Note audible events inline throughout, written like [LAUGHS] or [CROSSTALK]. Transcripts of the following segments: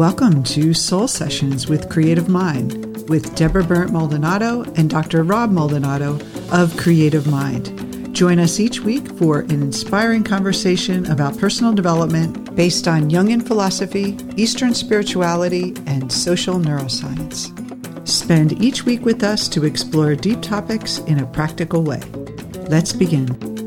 Welcome to Soul Sessions with Creative Mind with Deborah Berndt Maldonado and Dr. Rob Maldonado of Creative Mind. Join us each week for an inspiring conversation about personal development based on Jungian philosophy, Eastern spirituality, and social neuroscience. Spend each week with us to explore deep topics in a practical way. Let's begin.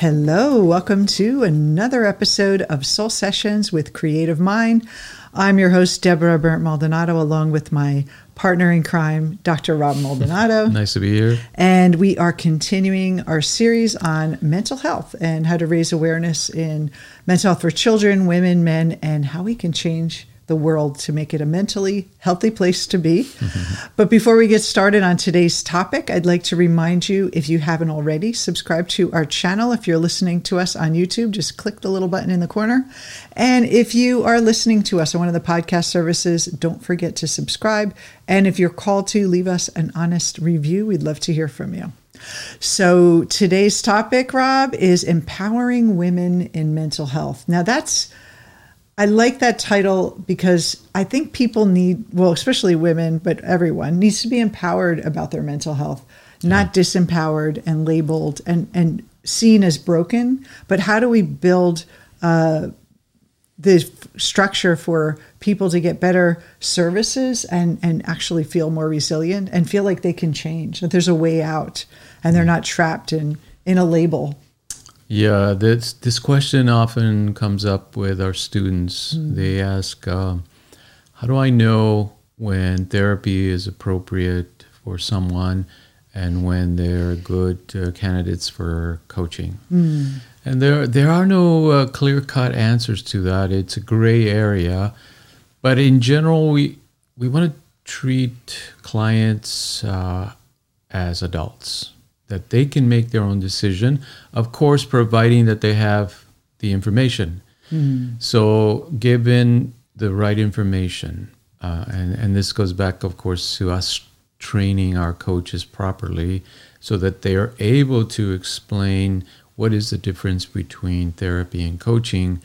Hello, welcome to another episode of Soul Sessions with Creative Mind. I'm your host, Deborah Berndt Maldonado, along with my partner in crime, Dr. Rob Maldonado. [LAUGHS] nice to be here. And we are continuing our series on mental health and how to raise awareness in mental health for children, women, men, and how we can change the world to make it a mentally healthy place to be. Mm-hmm. But before we get started on today's topic, I'd like to remind you if you haven't already, subscribe to our channel. If you're listening to us on YouTube, just click the little button in the corner. And if you are listening to us on one of the podcast services, don't forget to subscribe. And if you're called to, leave us an honest review. We'd love to hear from you. So today's topic, Rob, is empowering women in mental health. Now, that's I like that title because I think people need, well, especially women, but everyone needs to be empowered about their mental health, not yeah. disempowered and labeled and, and seen as broken. But how do we build uh, the structure for people to get better services and, and actually feel more resilient and feel like they can change, that there's a way out and they're not trapped in, in a label? Yeah, this this question often comes up with our students. Mm. They ask, uh, "How do I know when therapy is appropriate for someone, and when they're good uh, candidates for coaching?" Mm. And there there are no uh, clear cut answers to that. It's a gray area, but in general, we we want to treat clients uh, as adults that they can make their own decision, of course, providing that they have the information. Mm-hmm. So, given the right information, uh, and, and this goes back, of course, to us training our coaches properly so that they are able to explain what is the difference between therapy and coaching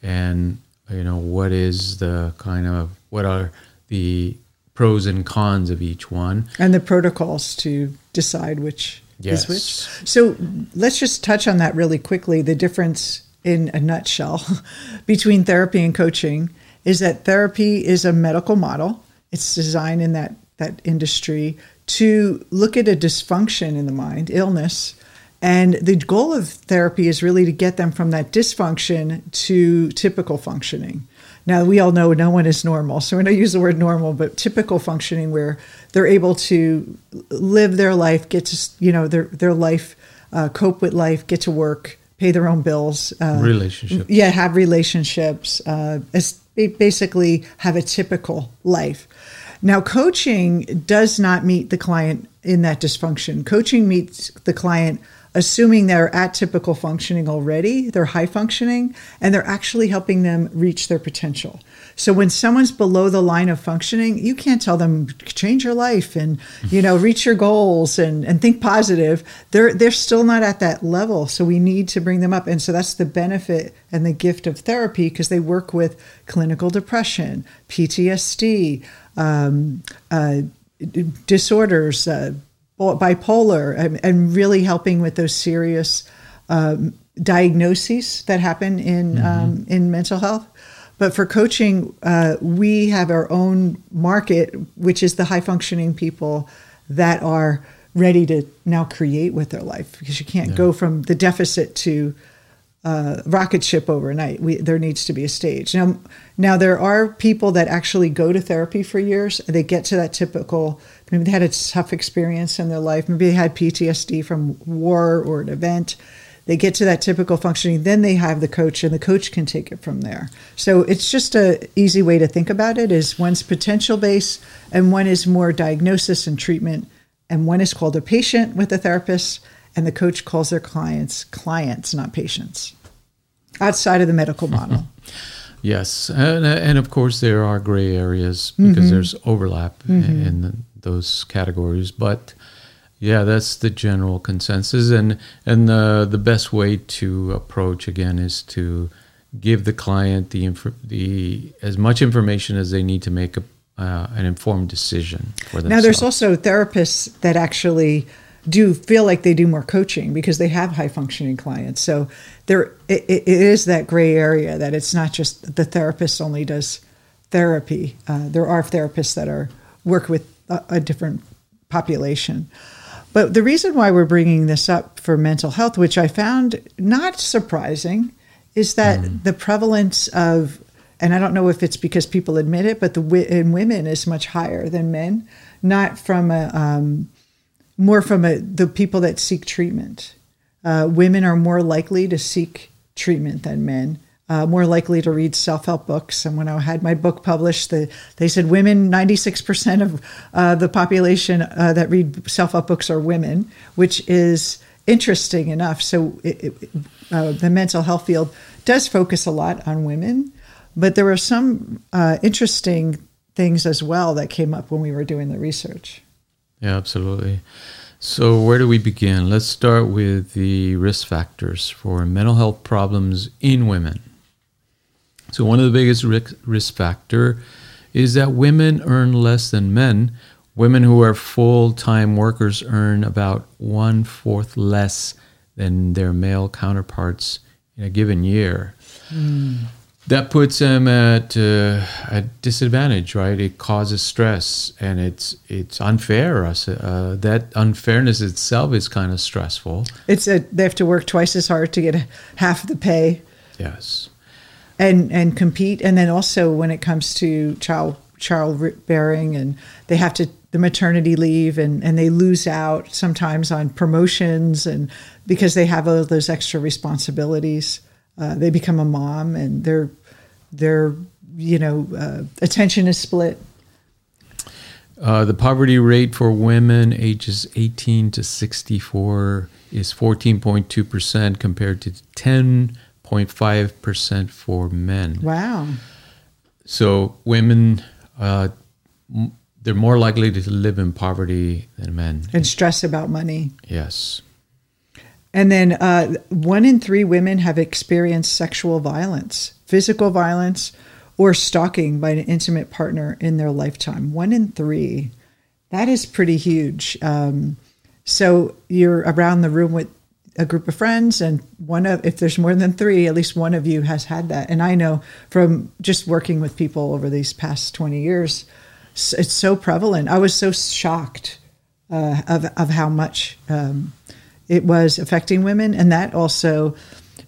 and you know what is the kind of what are the pros and cons of each one and the protocols to decide which yes. which. So let's just touch on that really quickly. The difference in a nutshell [LAUGHS] between therapy and coaching is that therapy is a medical model. It's designed in that that industry to look at a dysfunction in the mind, illness, and the goal of therapy is really to get them from that dysfunction to typical functioning. Now, we all know no one is normal. So when I use the word normal, but typical functioning where they're able to live their life, get to, you know, their, their life, uh, cope with life, get to work, pay their own bills. Uh, relationships. Yeah, have relationships. Uh, basically have a typical life. Now, coaching does not meet the client in that dysfunction. Coaching meets the client assuming they're at typical functioning already, they're high functioning, and they're actually helping them reach their potential. So when someone's below the line of functioning, you can't tell them change your life and you know reach your goals and, and think positive. They're they're still not at that level. So we need to bring them up. And so that's the benefit and the gift of therapy because they work with clinical depression, PTSD, um, uh, disorders. Uh, bipolar and, and really helping with those serious um, diagnoses that happen in mm-hmm. um, in mental health. But for coaching, uh, we have our own market, which is the high functioning people that are ready to now create with their life because you can't yeah. go from the deficit to uh, rocket ship overnight. We, there needs to be a stage. Now, now there are people that actually go to therapy for years. And they get to that typical. Maybe they had a tough experience in their life. Maybe they had PTSD from war or an event. They get to that typical functioning. Then they have the coach, and the coach can take it from there. So it's just a easy way to think about it. Is one's potential base, and one is more diagnosis and treatment, and one is called a patient with a therapist and the coach calls their clients clients, not patients, outside of the medical [LAUGHS] model. yes, and, and of course there are gray areas because mm-hmm. there's overlap mm-hmm. in the, those categories, but yeah, that's the general consensus, and and the the best way to approach again is to give the client the inf- the as much information as they need to make a, uh, an informed decision for themselves. Now, there's also therapists that actually do feel like they do more coaching because they have high functioning clients. So there, it, it is that gray area that it's not just the therapist only does therapy. Uh, there are therapists that are work with a, a different population. But the reason why we're bringing this up for mental health, which I found not surprising, is that mm. the prevalence of, and I don't know if it's because people admit it, but the in women is much higher than men, not from a um, more from a, the people that seek treatment. Uh, women are more likely to seek treatment than men uh, more likely to read self help books. And when I had my book published, the, they said women, 96% of uh, the population uh, that read self help books are women, which is interesting enough. So it, it, uh, the mental health field does focus a lot on women, but there were some uh, interesting things as well that came up when we were doing the research. Yeah, absolutely. So, where do we begin? Let's start with the risk factors for mental health problems in women. So one of the biggest risk factor is that women earn less than men. Women who are full-time workers earn about one fourth less than their male counterparts in a given year. Mm. That puts them at uh, a disadvantage, right? It causes stress, and it's it's unfair. Uh, that unfairness itself is kind of stressful. It's a, they have to work twice as hard to get half the pay. Yes and and compete. And then also when it comes to child childbearing, and they have to the maternity leave, and and they lose out sometimes on promotions, and because they have all those extra responsibilities, uh, they become a mom, and their their you know uh, attention is split. Uh, the poverty rate for women ages 18 to 64 is 14.2% compared to 10 0.5% for men. Wow. So women, uh, they're more likely to live in poverty than men. And stress about money. Yes. And then uh, one in three women have experienced sexual violence, physical violence, or stalking by an intimate partner in their lifetime. One in three. That is pretty huge. Um, so you're around the room with a group of friends and one of if there's more than three at least one of you has had that. And i know from just working with people over these past 20 years it's so prevalent. I was so shocked uh, of, of how much um, it was affecting women. And that also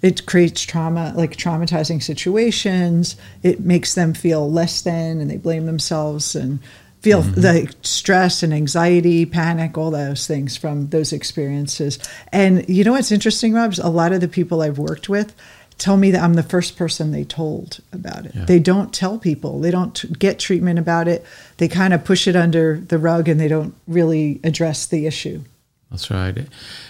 it creates trauma like traumatizing situations. It makes them feel less than and they blame themselves. And feel mm-hmm. the stress and anxiety, panic, all those things from those experiences. And you know what's interesting, Robs? A lot of the people I've worked with tell me that I'm the first person they told about it. Yeah. They don't tell people, they don't get treatment about it. They kind of push it under the rug and they don't really address the issue. That's right.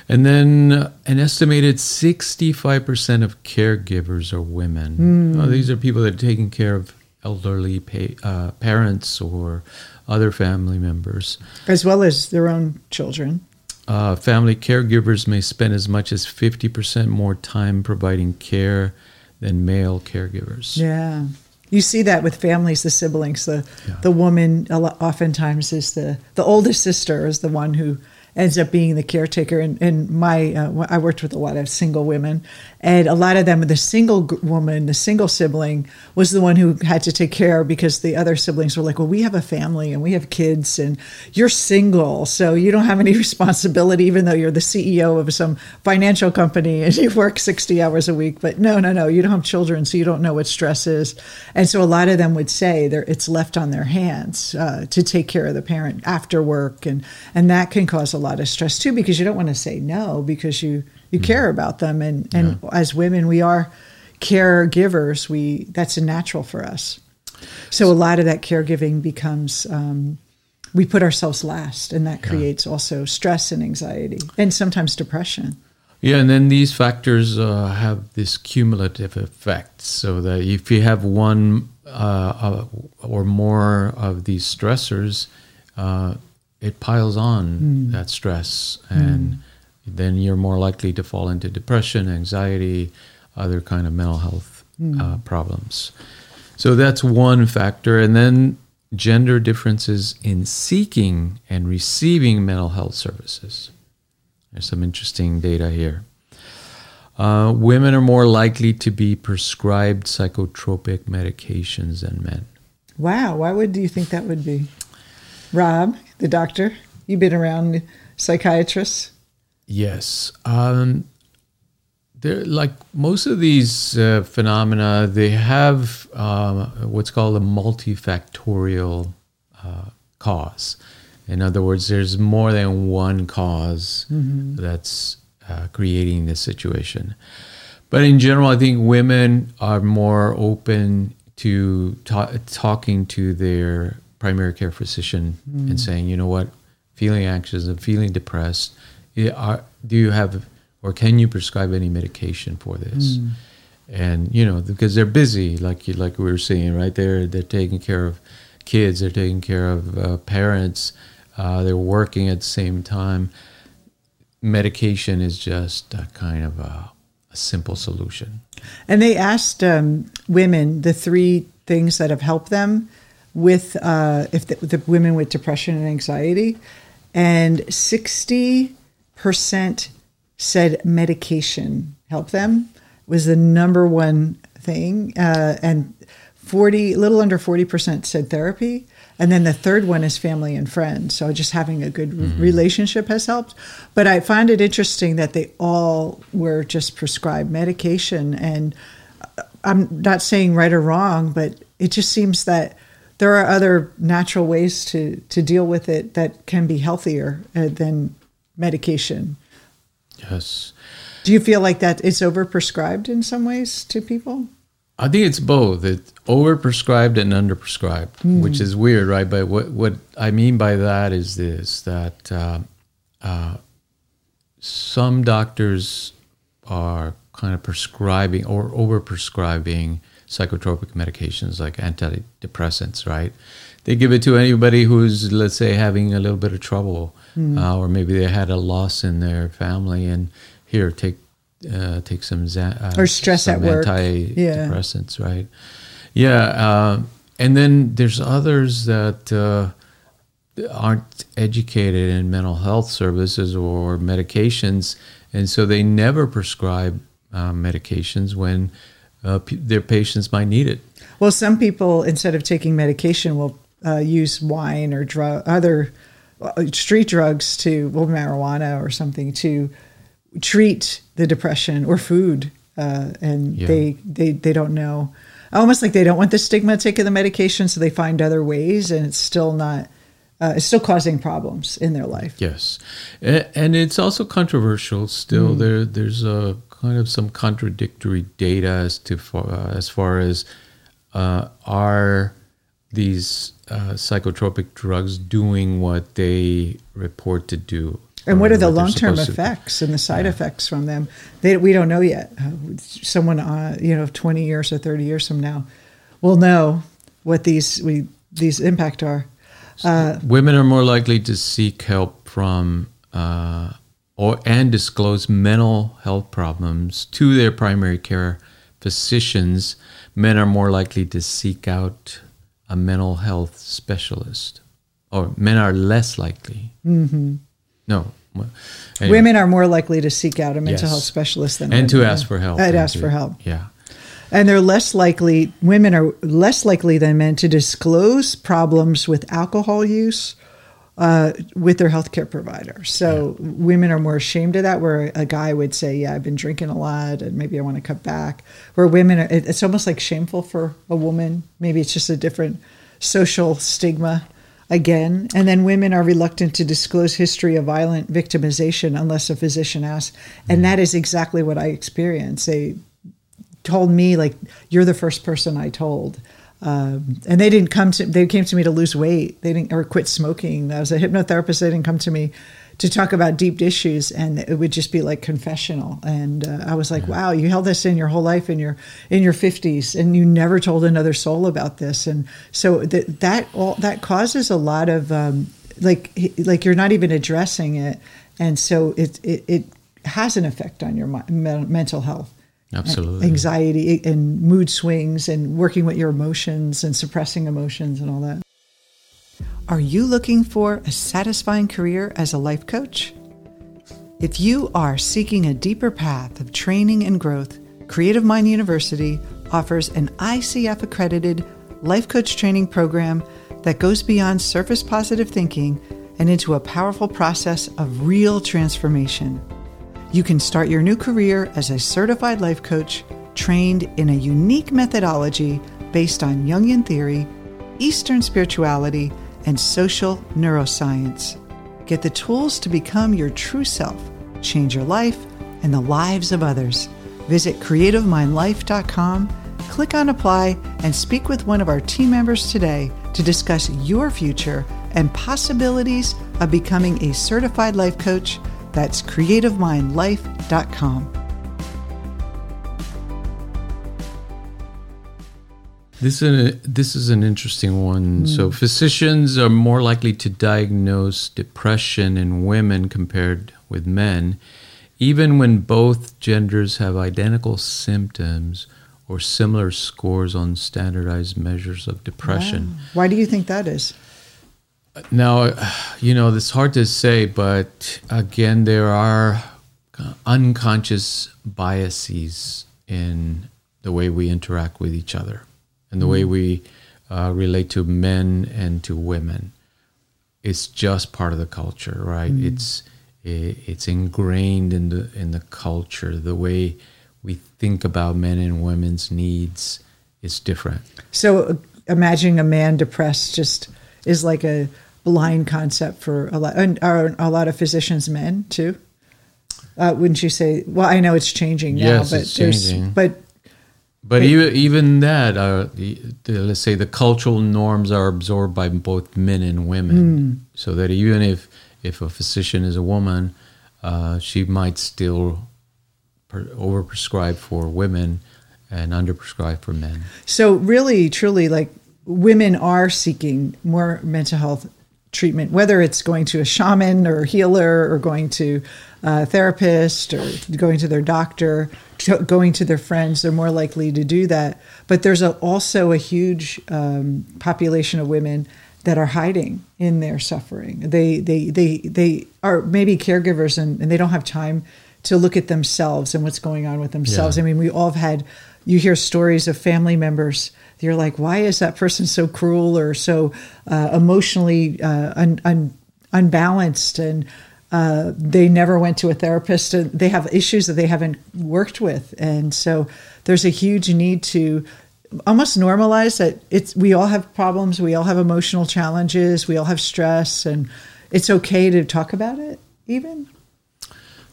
And then an estimated 65% of caregivers are women. Mm. these are people that are taking care of elderly pay, uh, parents or other family members, as well as their own children. Uh, family caregivers may spend as much as 50% more time providing care than male caregivers. Yeah. You see that with families, the siblings. The yeah. the woman oftentimes is the the oldest sister is the one who ends up being the caretaker. And, and my, uh, I worked with a lot of single women, and a lot of them, the single woman, the single sibling, was the one who had to take care because the other siblings were like, "Well, we have a family and we have kids, and you're single, so you don't have any [LAUGHS] responsibility, even though you're the CEO of some financial company and you work sixty hours a week. But no, no, no, you don't have children, so you don't know what stress is. And so a lot of them would say it's left on their hands uh, to take care of the parent after work, and and that can cause a lot of stress too because you don't want to say no because you you mm care about them and and yeah. as women we are caregivers we that's a natural for us so a lot of that caregiving becomes um, we put ourselves last and that creates yeah. also stress and anxiety and sometimes depression yeah, and then these factors uh, have this cumulative effect. So that if you have one uh, uh, or more of these stressors, uh, it piles on mm. that stress and mm. then you're more likely to fall into depression anxiety other kind of mental health uh, problems. So that's one factor. And then gender differences in seeking and receiving mental health services. There's some interesting data here. Uh, women are more likely to be prescribed psychotropic medications than men. Wow. Why would do you think that would be? Rob, the doctor, you've been around psychiatrists. Yes. Um, they're like most of these uh, phenomena, they have uh, what's called a multifactorial uh, cause. In other words, there's more than one because mm-hmm. that's uh, creating this situation. But in general, I think women are more open to ta- talking to their primary care physician mm. and saying, you know what, feeling anxious and feeling depressed, are, do you have or can you prescribe any medication for this? Mm. And you know, because they're busy, like you, like we were saying, right? They're they're taking care of kids, they're taking care of uh, parents, uh, they're working at the same time. Medication is just a kind of a, a simple solution. And they asked um, women the three things that have helped them with uh, if the, the women with depression and anxiety, and sixty percent said medication helped them was the number one thing, uh, and forty, a little under forty percent said therapy, and then the third one is family and friends. So just having a good mm-hmm. relationship has helped. But I find it interesting that they all were just prescribed medication, and uh, I'm not saying right or wrong, but it just seems that there are other natural ways to to deal with it that can be healthier uh, than medication. Yes. Do you feel like that it's overprescribed in some ways to people? I think it's both. It's overprescribed and underprescribed, mm. which is weird, right? But what what I mean by that is this: that uh, uh, some doctors are kind of prescribing or overprescribing psychotropic medications like antidepressants, right? They give it to anybody who's, let's say, having a little bit of trouble mm. uh, or maybe they had a loss in their family, and here take uh, take some uh, or stress some at work, antidepressants, yeah. right? Yeah, uh, and then there's others that uh, aren't educated in mental health services or medications, and so they never prescribe uh, medications when p- their patients might need it. Well, some people instead of taking medication will use wine or drug other uh, street drugs to well marijuana or something to treat the depression or food uh, and yeah. they, they they don't know almost like they don't want the stigma to take the medication so they find other ways and it's still not uh, it's still causing problems in their life yes and it's also controversial still mm. there there's a kind of some contradictory data as to uh, as far as uh, are these uh, psychotropic drugs doing what they report to do. And what are the long term effects and the side yeah. effects from them? They, we don't know yet. Uh, someone, uh, you know, 20 years or 30 years from now will know what these we these impact are. Uh, women are more likely to seek help from uh, or and disclose mental health problems to their primary care physicians. Men are more likely to seek out a mental health specialist, or men are less likely. Mm-hmm. No. Anyway. Women are more likely to seek out a mental yes. health specialist than and women. to ask for help. And ask for help. Yeah. And they're less likely, women are less likely than men to disclose problems with alcohol use uh, with their healthcare provider. So yeah. women are more ashamed of that, where a guy would say, "Yeah, I've been drinking a lot, and maybe I want to cut back." Where women, are, it's almost like shameful for a woman. Maybe it's just a different social stigma again. And then women are reluctant to disclose history of violent victimization unless a physician asks. And mm. that is exactly what I experienced. They told me like, "You're the first person I told." Um, and they didn't come to they came to me to lose weight. They didn't or quit smoking. I was a hypnotherapist. They didn't come to me to talk about deep issues and it would just be like confessional. And uh, i was like wow you held this in your whole life in your in your 50s and you never told another soul about this. And so that that all that causes a lot of um, like like you're not even addressing it. And so it it, it has an effect on your mental health Absolutely. anxiety and mood swings and working with your emotions and suppressing emotions and all that. Are you looking for a satisfying career as a life coach? If you are seeking a deeper path of training and growth, Creative Mind University offers an ICF accredited life coach training program that goes beyond surface positive thinking and into a powerful process of real transformation. You can start your new career as a certified life coach trained in a unique methodology based on Jungian theory, Eastern spirituality, and social neuroscience. Get the tools to become your true self, change your life, and the lives of others. Visit creativemindlife.com, click on apply, and speak with one of our team members today to discuss your future and possibilities of becoming a certified life coach that's creativemindlife.com. This is, a, this is an interesting one. Hmm. So, physicians are more likely to diagnose depression in women compared with men, even when both genders have identical symptoms or similar scores on standardized measures of depression. Why do you think that is? Now, you know, it's hard to say, but again, there are unconscious biases in the way we interact with each other and the way we uh, relate to men and to women. It's just part of the culture, right? It's i- it's ingrained in the in the culture. The way we think about men and women's needs is different. So uh, imagining a man depressed just is like a blind concept for a lot, and are a lot of physicians men too? Uh, wouldn't you say? Well, I know it's changing now, Yes, but there's, changing. but But even even that, uh, the, the, let's say the cultural norms are absorbed by both men and women, so that even if if a physician is a woman, uh, she might still per- overprescribe for women and underprescribe for men. So really, truly, like women are seeking more mental health treatment, whether it's going to a shaman or healer or going to a therapist or going to their doctor, to- going to their friends. They're more likely to do that. But there's a, also a huge um, population of women that are hiding in their suffering. They they they they are maybe caregivers and, and they don't have time to look at themselves and what's going on with themselves. Yeah. I mean, we all have had you hear stories of family members. You're like, why is that person so cruel or so uh, emotionally uh, un, un, unbalanced? And uh, they never went to a therapist. And they have issues that they haven't worked with, and so there's a huge need to almost normalize that it's we all have problems we all have emotional challenges we all have stress and it's okay to talk about it even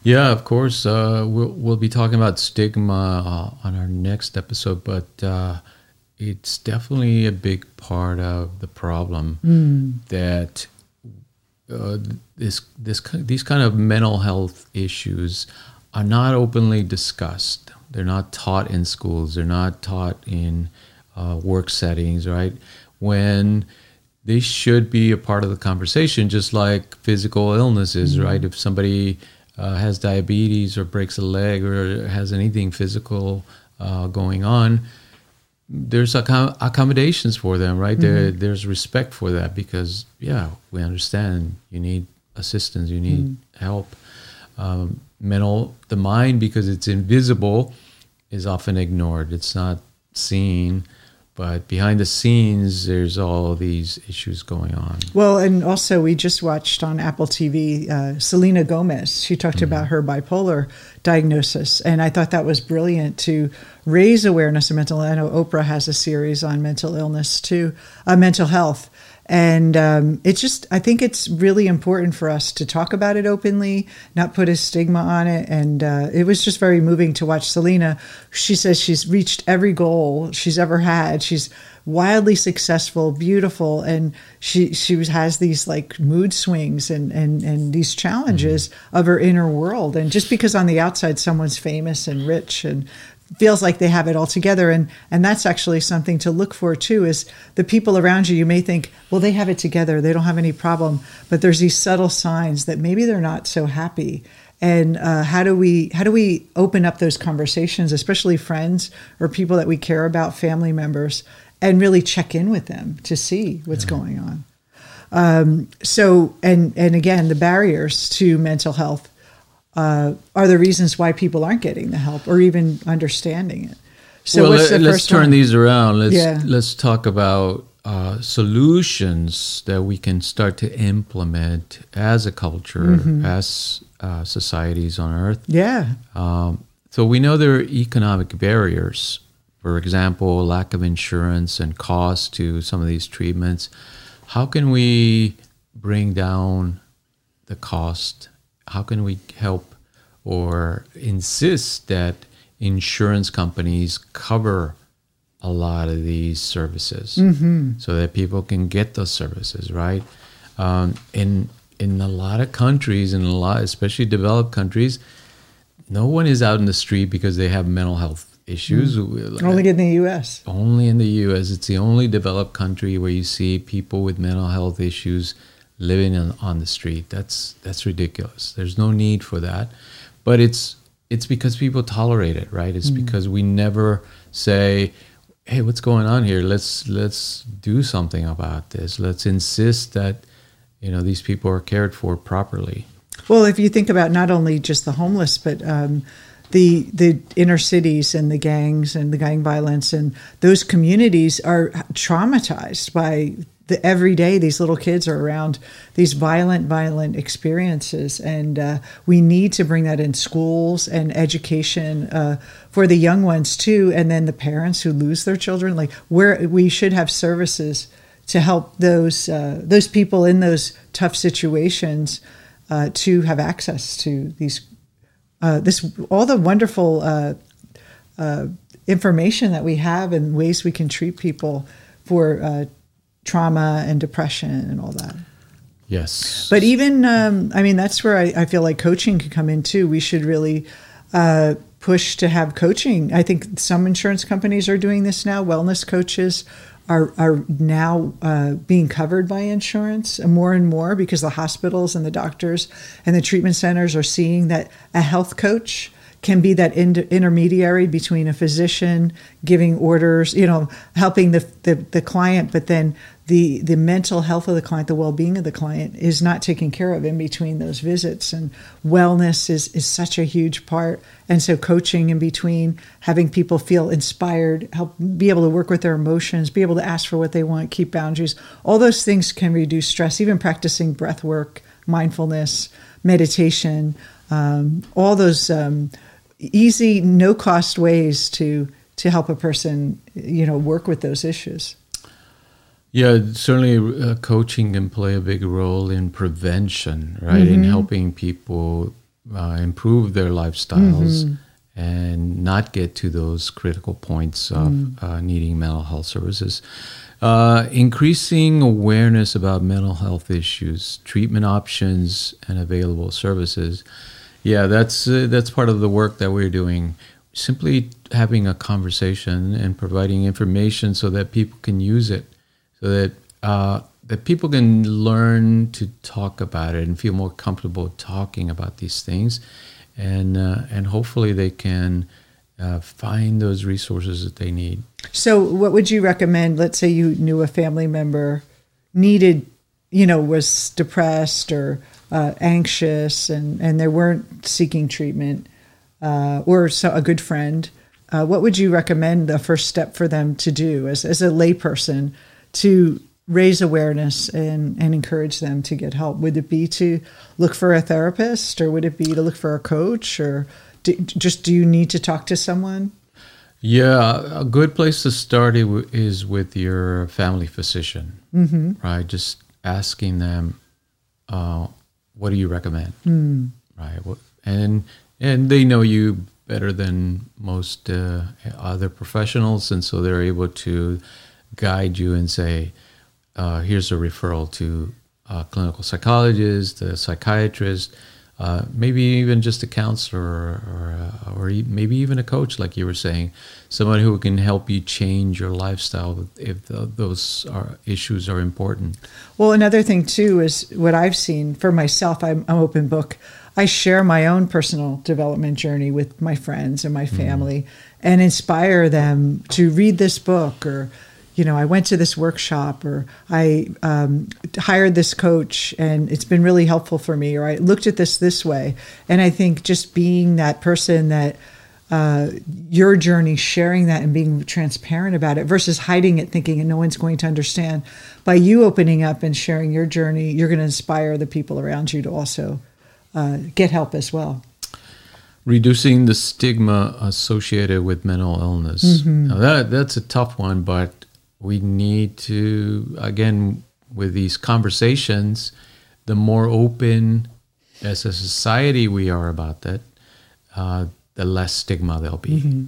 Yeah, of course. Uh, we'll we'll be talking about stigma uh, on our next episode, but uh, it's definitely a big part of the problem that uh, this this these kind of mental health issues are not openly discussed. They're not taught in schools. They're not taught in uh, work settings, right? When they should be a part of the conversation, just like physical illnesses, right? If somebody uh, has diabetes or breaks a leg or has anything physical uh, going on, there's accom- accommodations for them, right? There, there's respect for that because, yeah, we understand you need assistance, you need help. Um, mental, the mind, because it's invisible, is often ignored. It's not seen, but behind the scenes, there's all these issues going on. well and also we just watched on apple tv uh, selena gomez. She talked about her bipolar diagnosis and i thought that was brilliant to raise awareness of mental i know oprah has a series on mental illness too uh, mental health and um, it's just i think it's really important for us to talk about it openly not put a stigma on it. And uh, it was just very moving to watch selena. She says she's reached every goal she's ever had. She's wildly successful beautiful and she she was- has these like mood swings and and and these challenges of her inner world. And just because on the outside someone's famous and rich and feels like they have it all together. And and that's actually something to look for too is the people around you. You may think well they have it together. They don't have any problem. But there's these subtle signs that maybe they're not so happy. And uh, how do we how do we open up those conversations, especially friends or people that we care about, family members, and really check in with them to see what's yeah. going on. Um, so and and again, the barriers to mental health uh, are the reasons why people aren't getting the help or even understanding it. So well, let, us turn one? these around. Let's yeah. let's talk about uh, solutions that we can start to implement as a culture, mm-hmm. as uh, societies on Earth. Yeah. Um, so we know there are economic barriers. For example, lack of insurance and cost to some of these treatments. How can we bring down the cost? How can we help or insist that insurance companies cover a lot of these services mm-hmm. so that people can get those services, right? Um, in in a lot of countries, in a lot, especially developed countries, no one is out in the street because they have mental health issues. Mm. Only in the U.S. Only in the U.S. It's the only developed country where you see people with mental health issues living on, on the street. That's that's ridiculous. There's no need for that, but it's it's because people tolerate it, right? It's mm. because we never say hey, what's going on here? Let's let's do something about this. Let's insist that you know these people are cared for properly. Well, if you think about not only just the homeless, but um, the the inner cities and the gangs and the gang violence and those communities are traumatized by the, every day these little kids are around these violent, violent experiences, and uh, we need to bring that in schools and education uh, for the young ones too, and then the parents who lose their children. Like where we should have services to help those uh, those people in those tough situations uh, to have access to these uh, this all the wonderful uh, information that we have and ways we can treat people for trauma and depression and all that. Yes. But even, um, I mean, that's where I, I, feel like coaching could come in too. We should really uh, push to have coaching. I think some insurance companies are doing this now. Wellness coaches are, are now uh, being covered by insurance more and more because the hospitals and the doctors and the treatment centers are seeing that a health coach can be that in- intermediary between a physician giving orders, you know, helping the, the, the client, but then the the mental health of the client, the well being of the client is not taken care of in between those visits. And wellness is is such a huge part. And so coaching in between, having people feel inspired, help be able to work with their emotions, be able to ask for what they want, keep boundaries, all those things can reduce stress. Even practicing breath work, mindfulness, meditation, um, all those um, easy, no cost ways to to help a person, you know, work with those issues. Yeah, certainly uh, coaching can play a big role in prevention, right? Mm-hmm. In helping people uh, improve their lifestyles mm-hmm. and not get to those critical points of mm. uh, needing mental health services. Uh, increasing awareness about mental health issues, treatment options, and available services. Yeah, that's uh, that's part of the work that we're doing. Simply having a conversation and providing information so that people can use it so that uh, that people can learn to talk about it and feel more comfortable talking about these things, and uh, and hopefully they can uh, find those resources that they need. So, what would you recommend? Let's say you knew a family member needed, you know, was depressed or uh, anxious, and and they weren't seeking treatment, uh, or so a good friend. Uh, what would you recommend the first step for them to do as, as a layperson to raise awareness and, and encourage them to get help? Would it be to look for a therapist or would it be to look for a coach or do, just do you need to talk to someone? Yeah, a good place to start is with your family physician, mm-hmm. right? Just asking them, uh, what do you recommend, mm. right? And and they know you better than most uh, other professionals, and so they're able to guide you and say, uh, here's a referral to a clinical psychologist, a psychiatrist, uh, maybe even just a counselor or, or, uh, or maybe even a coach, like you were saying, someone who can help you change your lifestyle if th those are, issues are important. Well, another thing too is what I've seen for myself. I'm, I'm open book. I share my own personal development journey with my friends and my family, and inspire them to read this book or you know, I went to this workshop or I um, hired this coach and it's been really helpful for me, or I looked at this this way. And I think just being that person that uh, your journey, sharing that and being transparent about it versus hiding it, thinking and no one's going to understand. By you opening up and sharing your journey, you're going to inspire the people around you to also uh, get help as well reducing the stigma associated with mental illness. Mm-hmm. Now that that's a tough one, but we need to again with these conversations the more open as a society we are about that uh, the less stigma there'll be. Mm-hmm.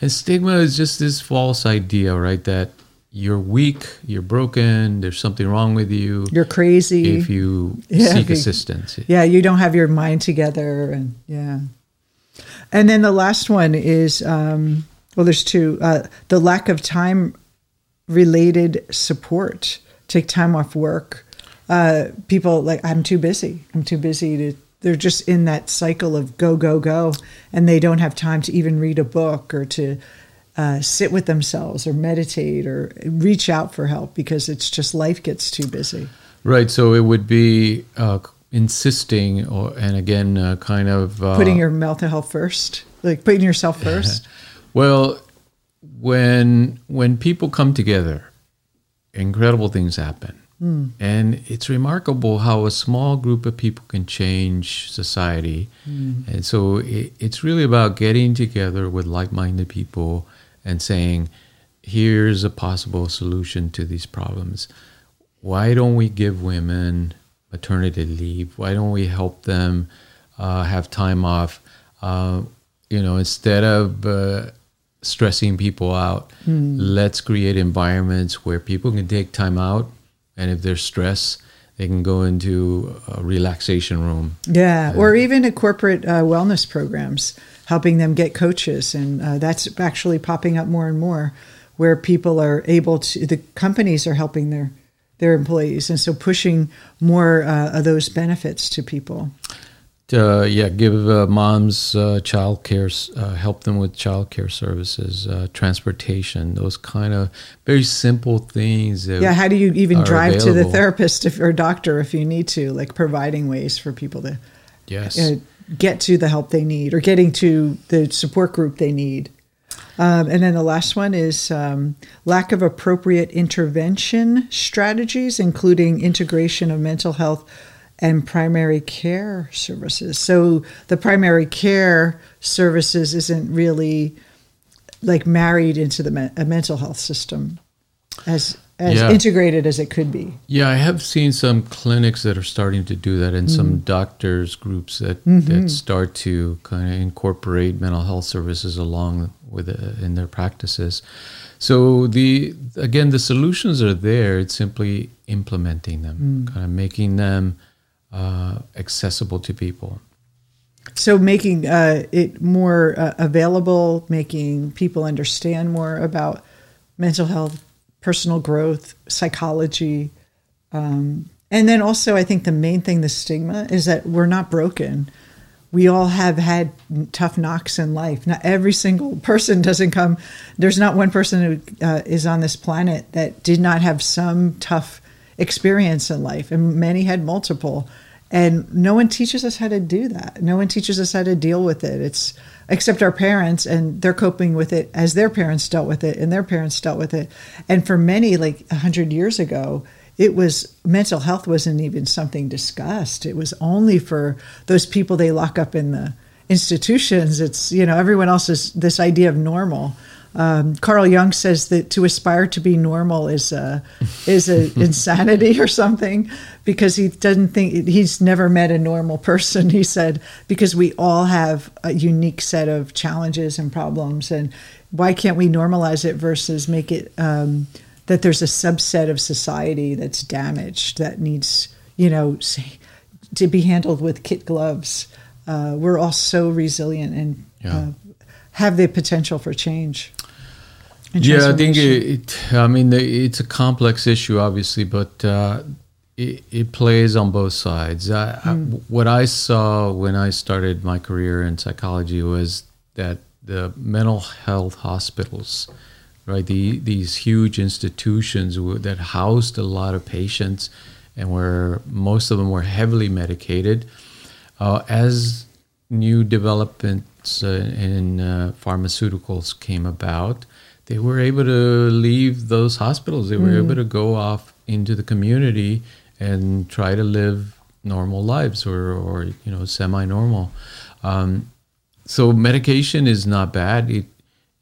and stigma is just this false idea right that you're weak you're broken there's something wrong with you. You're crazy. If you [LAUGHS] yeah, seek if you, assistance. Yeah you don't have your mind together and yeah. And then the last one is um, well there's two uh, the lack of time related support. Take time off work. Uh, people like I'm too busy. I'm too busy to. They're just in that cycle of go go go, and they don't have time to even read a book or to uh, sit with themselves or meditate or reach out for help because it's just life gets too busy. Right. So it would be uh, insisting, or and again, uh, kind of uh, putting your mental health first, like putting yourself [LAUGHS] first. well, when when people come together, incredible things happen. Mm. And it's remarkable how a small group of people can change society. Mm. And so it, it's really about getting together with like minded people and saying, here's a possible solution to these problems. Why don't we give women maternity leave? Why don't we help them uh, have time off? Uh, you know, instead of uh, stressing people out. Mm. Let's create environments where people can take time out, and if there's stress, they can go into a relaxation room. Yeah, or even a corporate uh, wellness programs, helping them get coaches, and uh, that's actually popping up more and more, where people are able to. The companies are helping their their employees, and so pushing more uh, of those benefits to people uh, yeah, give uh, moms uh, child care, uh, help them with child care services, uh, transportation, those kind of very simple things. yeah, how do you even drive available. to the therapist if, or doctor if you need to? Like providing ways for people to yes uh, get to the help they need or getting to the support group they need. Um, and then the last one is um, lack of appropriate intervention strategies, including integration of mental health and primary care services. So the primary care services isn't really like married into the me- mental health system as as yeah. integrated as it could be. Yeah, I have seen some clinics that are starting to do that, and mm. some doctors groups that mm-hmm. that start to kind of incorporate mental health services along with it in their practices. So the again, the solutions are there. It's simply implementing them, mm. kind of making them uh, accessible to people. So making uh, it more uh, available, making people understand more about mental health, personal growth, psychology, um, and then also I think the main thing, the stigma, is that we're not broken. We all have had tough knocks in life. Not every single person [LAUGHS] doesn't come. There's not one person who uh, is on this planet that did not have some tough experience in life, and many had multiple. And no one teaches us how to do that. No one teaches us how to deal with it. It's except our parents, and they're coping with it as their parents dealt with it, and their parents dealt with it. And for many, like a hundred years ago, it was mental health wasn't even something discussed. It was only for those people they lock up in the institutions. It's you know everyone else is this idea of normal. Um, Carl Jung says that to aspire to be normal is a, is a [LAUGHS] insanity or something because he doesn't think he's never met a normal person. He said because we all have a unique set of challenges and problems, and why can't we normalize it versus make it um, that there's a subset of society that's damaged that needs you know to be handled with kit gloves. Uh, we're all so resilient and Yeah. uh, have the potential for change. Yeah, I think it, it. I mean, it's a complex issue, obviously, but uh, it, it plays on both sides. I, I, what I saw when I started my career in psychology was that the mental health hospitals, right, the, these huge institutions that housed a lot of patients, and where most of them were heavily medicated, uh, as new developments uh, in uh, pharmaceuticals came about, they were able to leave those hospitals. They were able to go off into the community and try to live normal lives or, or you know, semi-normal. Um, so medication is not bad. It,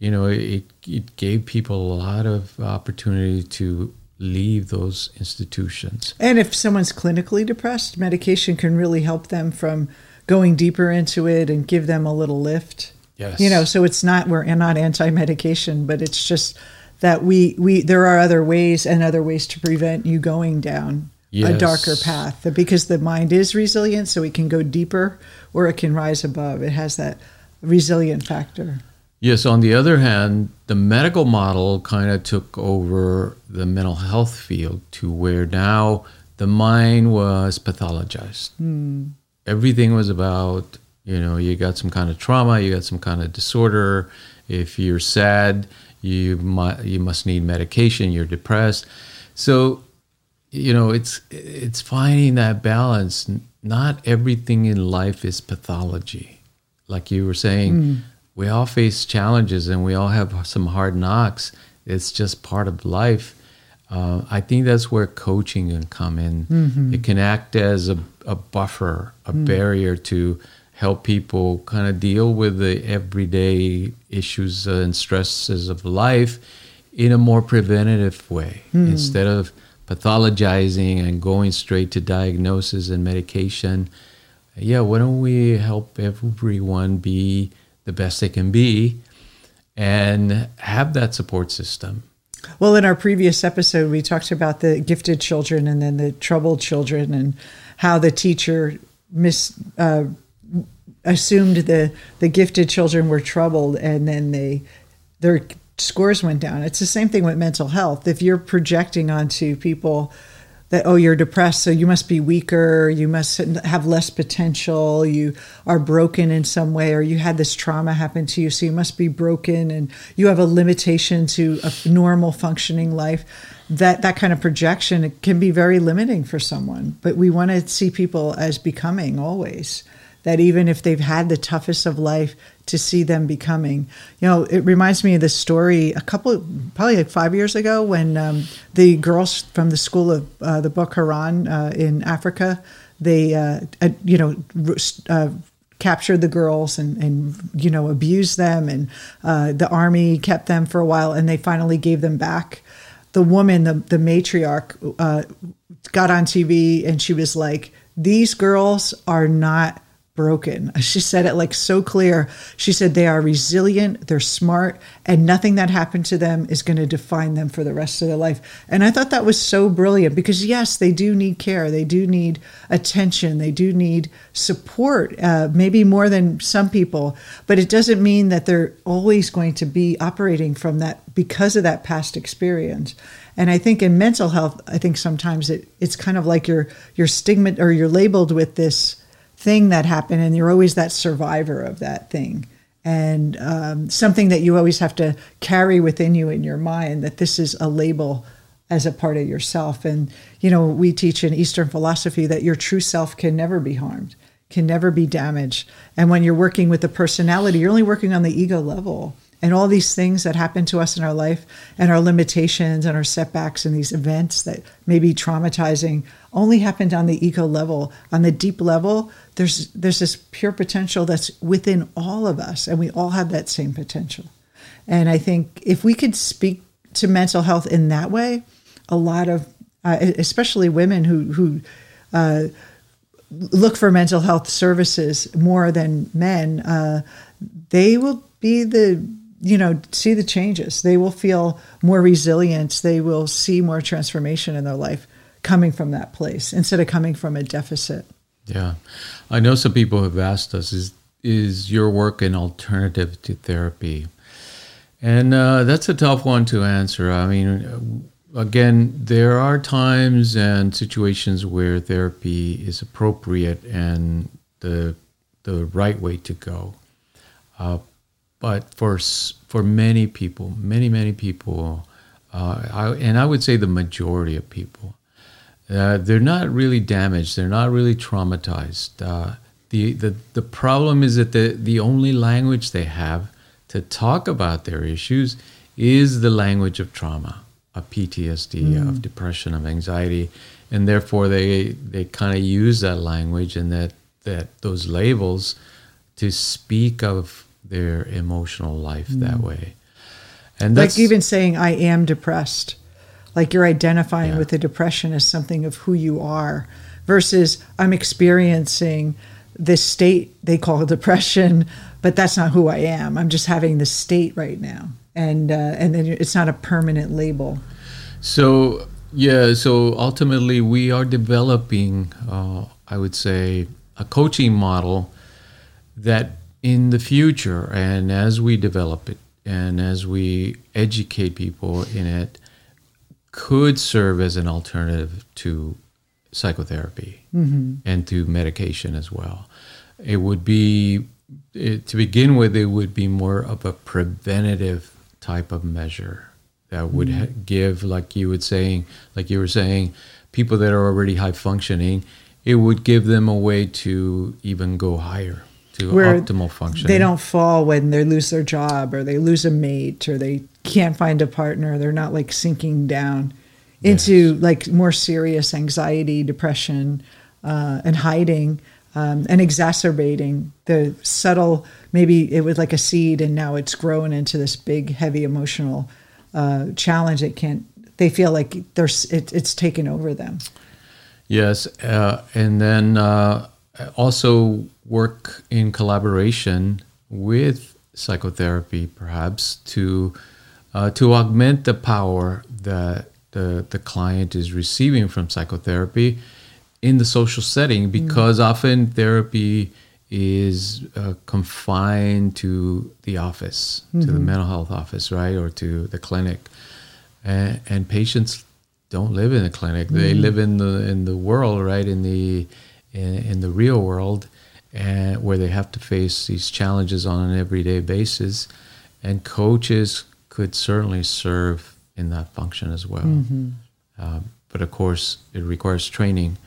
you know, it, it gave people a lot of opportunity to leave those institutions. And if someone's clinically depressed, medication can really help them from going deeper into it and give them a little lift. Yes. You know, so it's not we're not anti-medication, but it's just that we we there are other ways and other ways to prevent you going down a darker path because the mind is resilient so it can go deeper or it can rise above. It has that resilient factor. Yes, on the other hand, the medical model kind of took over the mental health field to where now the mind was pathologized. Hmm. Everything was about, you know, you got some kind of trauma, you got some kind of disorder. If you're sad, you might you must need medication, you're depressed. So, you know, it's it's finding that balance. Not everything in life is pathology like you were saying, mm. we all face challenges and we all have some hard knocks. It's just part of life. Uh, I think that's where coaching can come in. Mm-hmm. It can act as a, a buffer, a mm. barrier to help people kind of deal with the everyday issues and stresses of life in a more preventative way instead of pathologizing and going straight to diagnosis and medication yeah, why don't we help everyone be the best they can be and have that support system? Well, in our previous episode, we talked about the gifted children and then the troubled children, and how the teacher mis uh, assumed the the gifted children were troubled, and then they their scores went down. It's the same thing with mental health. If you're projecting onto people that oh you're depressed so you must be weaker you must have less potential you are broken in some way or you had this trauma happen to you so you must be broken and you have a limitation to a normal functioning life that that kind of projection can be very limiting for someone but we want to see people as becoming always that even if they've had the toughest of life to see them becoming. You know it reminds me of the story a couple probably like five years ago when um, the girls from the school of uh, the Boko Haram uh, in Africa they uh, uh, you know uh, captured the girls and, and you know abused them and uh, the army kept them for a while and they finally gave them back. The woman the, the matriarch got on TV and she was like these girls are not broken. She said it like so clear. She said they are resilient, they're smart, and nothing that happened to them is going to define them for the rest of their life. And I thought that was so brilliant because, yes, they do need care, they do need attention, they do need support, uh, maybe more than some people, but it doesn't mean that they're always going to be operating from that because of that past experience. And I think in mental health, I think sometimes it, it's kind of like you're you're stigma or you're labeled with this thing that happened and you're always that survivor of that thing. And um, something that you always have to carry within you in your mind that this is a label as a part of yourself. And you know we teach in eastern philosophy that your true self can never be harmed can never be damaged. And when you're working with the personality you're only working on the ego level. And all these things that happen to us in our life and our limitations and our setbacks and these events that may be traumatizing only happened on the ego level. On the deep level there's there's this pure potential that's within all of us and we all have that same potential. And i think if we could speak to mental health in that way a lot of uh, especially women who who uh, look for mental health services more than men uh, they will be the you know see the changes. They will feel more resilient they will see more transformation in their life coming from that place instead of coming from a deficit Yeah, I know some people have asked us is is your work an alternative to therapy? And uh, that's a tough one to answer. I mean, again, there are times and situations where therapy is appropriate and the the right way to go. Uh, but for for many people, many many people, uh, I, and I would say the majority of people, uh, they're not really damaged. They're not really traumatized. Uh, the, the the problem is that the the only language they have to talk about their issues is the language of trauma, of PTSD, mm. of depression, of anxiety, and therefore they they kind of use that language and that that those labels to speak of their emotional life mm. that way. And like even saying I am depressed, like you're identifying yeah. with the depression as something of who you are, versus I'm experiencing this state they call [LAUGHS] depression, but that's not who I am. I'm just having the state right now, and uh, and then it's not a permanent label. So yeah, so ultimately we are developing, uh, I would say, a coaching model that in the future and as we develop it and as we educate people in it could serve as an alternative to psychotherapy mm-hmm. and to medication as well it would be it, to begin with it would be more of a preventative type of measure that would mm-hmm. ha- give like you would saying like you were saying people that are already high functioning it would give them a way to even go higher to Where optimal function. They don't fall when they lose their job or they lose a mate or they can't find a partner. They're not like sinking down into yes. like more serious anxiety, depression, uh, and hiding um, and exacerbating the subtle. Maybe it was like a seed, and now it's grown into this big, heavy emotional uh, challenge. They can't. They feel like there's it, it's taken over them. Yes, uh, and then uh, also work in collaboration with psychotherapy, perhaps to uh, to augment the power that the the client is receiving from psychotherapy in the social setting, mm. because mm-hmm. often therapy is uh, confined to the office, mm-hmm. to the mm-hmm. mental health office, right, or to the clinic, and, and patients don't live in a clinic. Mm. They live in the in the world, right? In the in, in, the real world, and where they have to face these challenges on an everyday basis. And coaches could certainly serve in that function as well. Mm-hmm. Uh, but of course, it requires training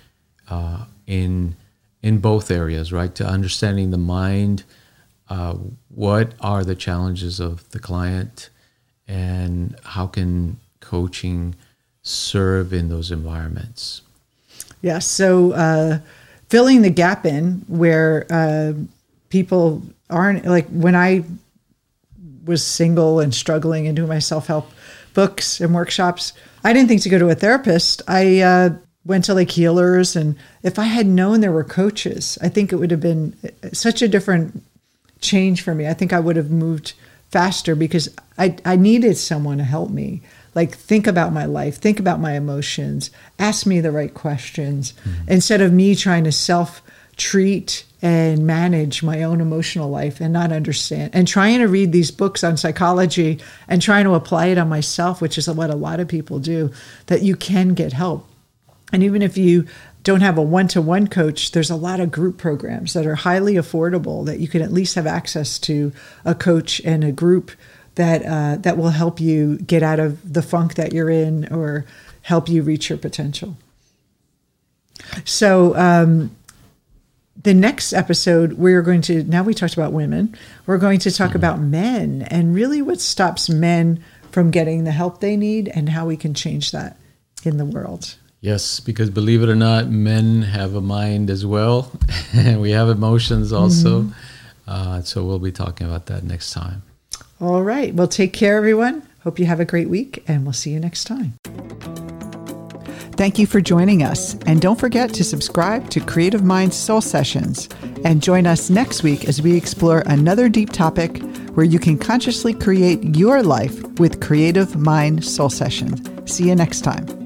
uh, in in both areas, right? To understanding the mind, uh, what are the challenges of the client, and how can coaching serve in those environments? Yeah, so uh, filling the gap in where uh, people aren't like when I was single and struggling and doing my self help books and workshops, I didn't think to go to a therapist. I uh, went to like healers, and if I had known there were coaches, I think it would have been such a different change for me. I think I would have moved faster because I, I needed someone to help me like think about my life think about my emotions ask me the right questions mm-hmm. instead of me trying to self treat and manage my own emotional life and not understand and trying to read these books on psychology and trying to apply it on myself which is what a lot of people do that you can get help and even if you don't have a one-to-one coach there's a lot of group programs that are highly affordable that you can at least have access to a coach and a group that uh, that will help you get out of the funk that you're in or help you reach your potential. So um, the next episode we're going to now we talked about women we're going to talk mm-hmm. about men and really what stops men from getting the help they need and how we can change that in the world yes because believe it or not men have a mind as well and [LAUGHS] we have emotions also mm-hmm. uh, so we'll be talking about that next time all right. Well, take care, everyone. Hope you have a great week, and we'll see you next time. Thank you for joining us. And don't forget to subscribe to Creative Minds Soul Sessions and join us next week as we explore another deep topic where you can consciously create your life with Creative Mind Soul Sessions. See you next time.